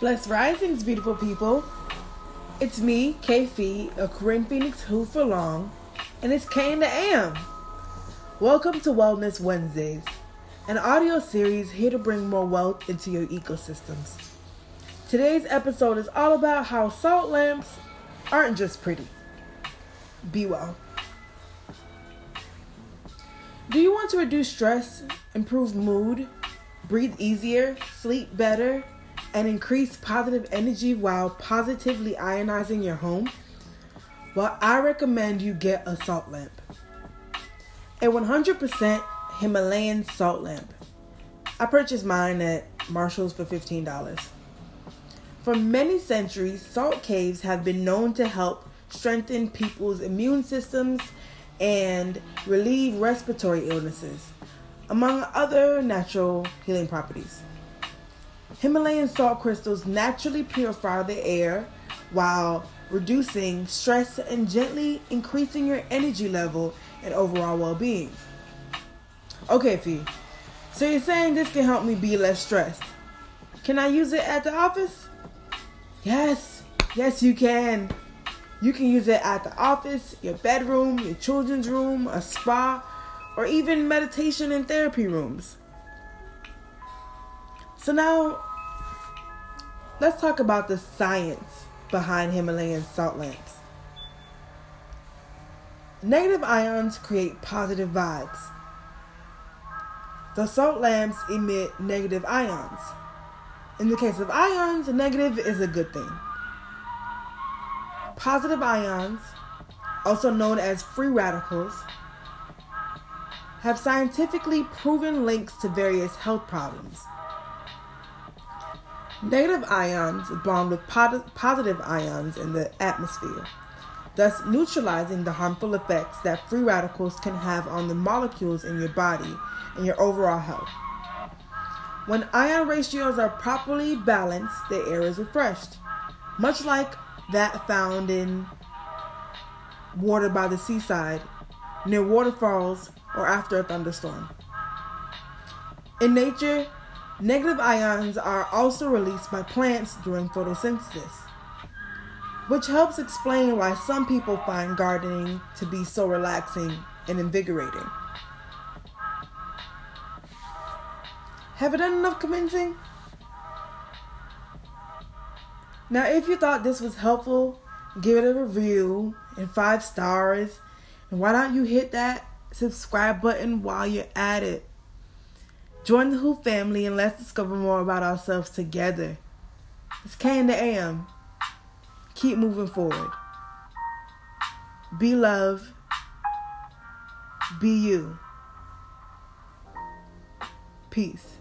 Blessed Risings, beautiful people. It's me, K Fee, a Corinne Phoenix Who for Long, and it's K in the AM. Welcome to Wellness Wednesdays, an audio series here to bring more wealth into your ecosystems. Today's episode is all about how salt lamps aren't just pretty. Be well. Do you want to reduce stress, improve mood, breathe easier, sleep better? And increase positive energy while positively ionizing your home? Well, I recommend you get a salt lamp. A 100% Himalayan salt lamp. I purchased mine at Marshalls for $15. For many centuries, salt caves have been known to help strengthen people's immune systems and relieve respiratory illnesses, among other natural healing properties. Himalayan salt crystals naturally purify the air while reducing stress and gently increasing your energy level and overall well being. Okay, Fee. So you're saying this can help me be less stressed. Can I use it at the office? Yes, yes, you can. You can use it at the office, your bedroom, your children's room, a spa, or even meditation and therapy rooms. So now Let's talk about the science behind Himalayan salt lamps. Negative ions create positive vibes. The salt lamps emit negative ions. In the case of ions, negative is a good thing. Positive ions, also known as free radicals, have scientifically proven links to various health problems. Negative ions bond with positive ions in the atmosphere, thus neutralizing the harmful effects that free radicals can have on the molecules in your body and your overall health. When ion ratios are properly balanced, the air is refreshed, much like that found in water by the seaside, near waterfalls, or after a thunderstorm. In nature, Negative ions are also released by plants during photosynthesis, which helps explain why some people find gardening to be so relaxing and invigorating. Have I done enough convincing? Now, if you thought this was helpful, give it a review and five stars. And why don't you hit that subscribe button while you're at it? Join the Who family and let's discover more about ourselves together. It's K the AM. Keep moving forward. Be love. Be you. Peace.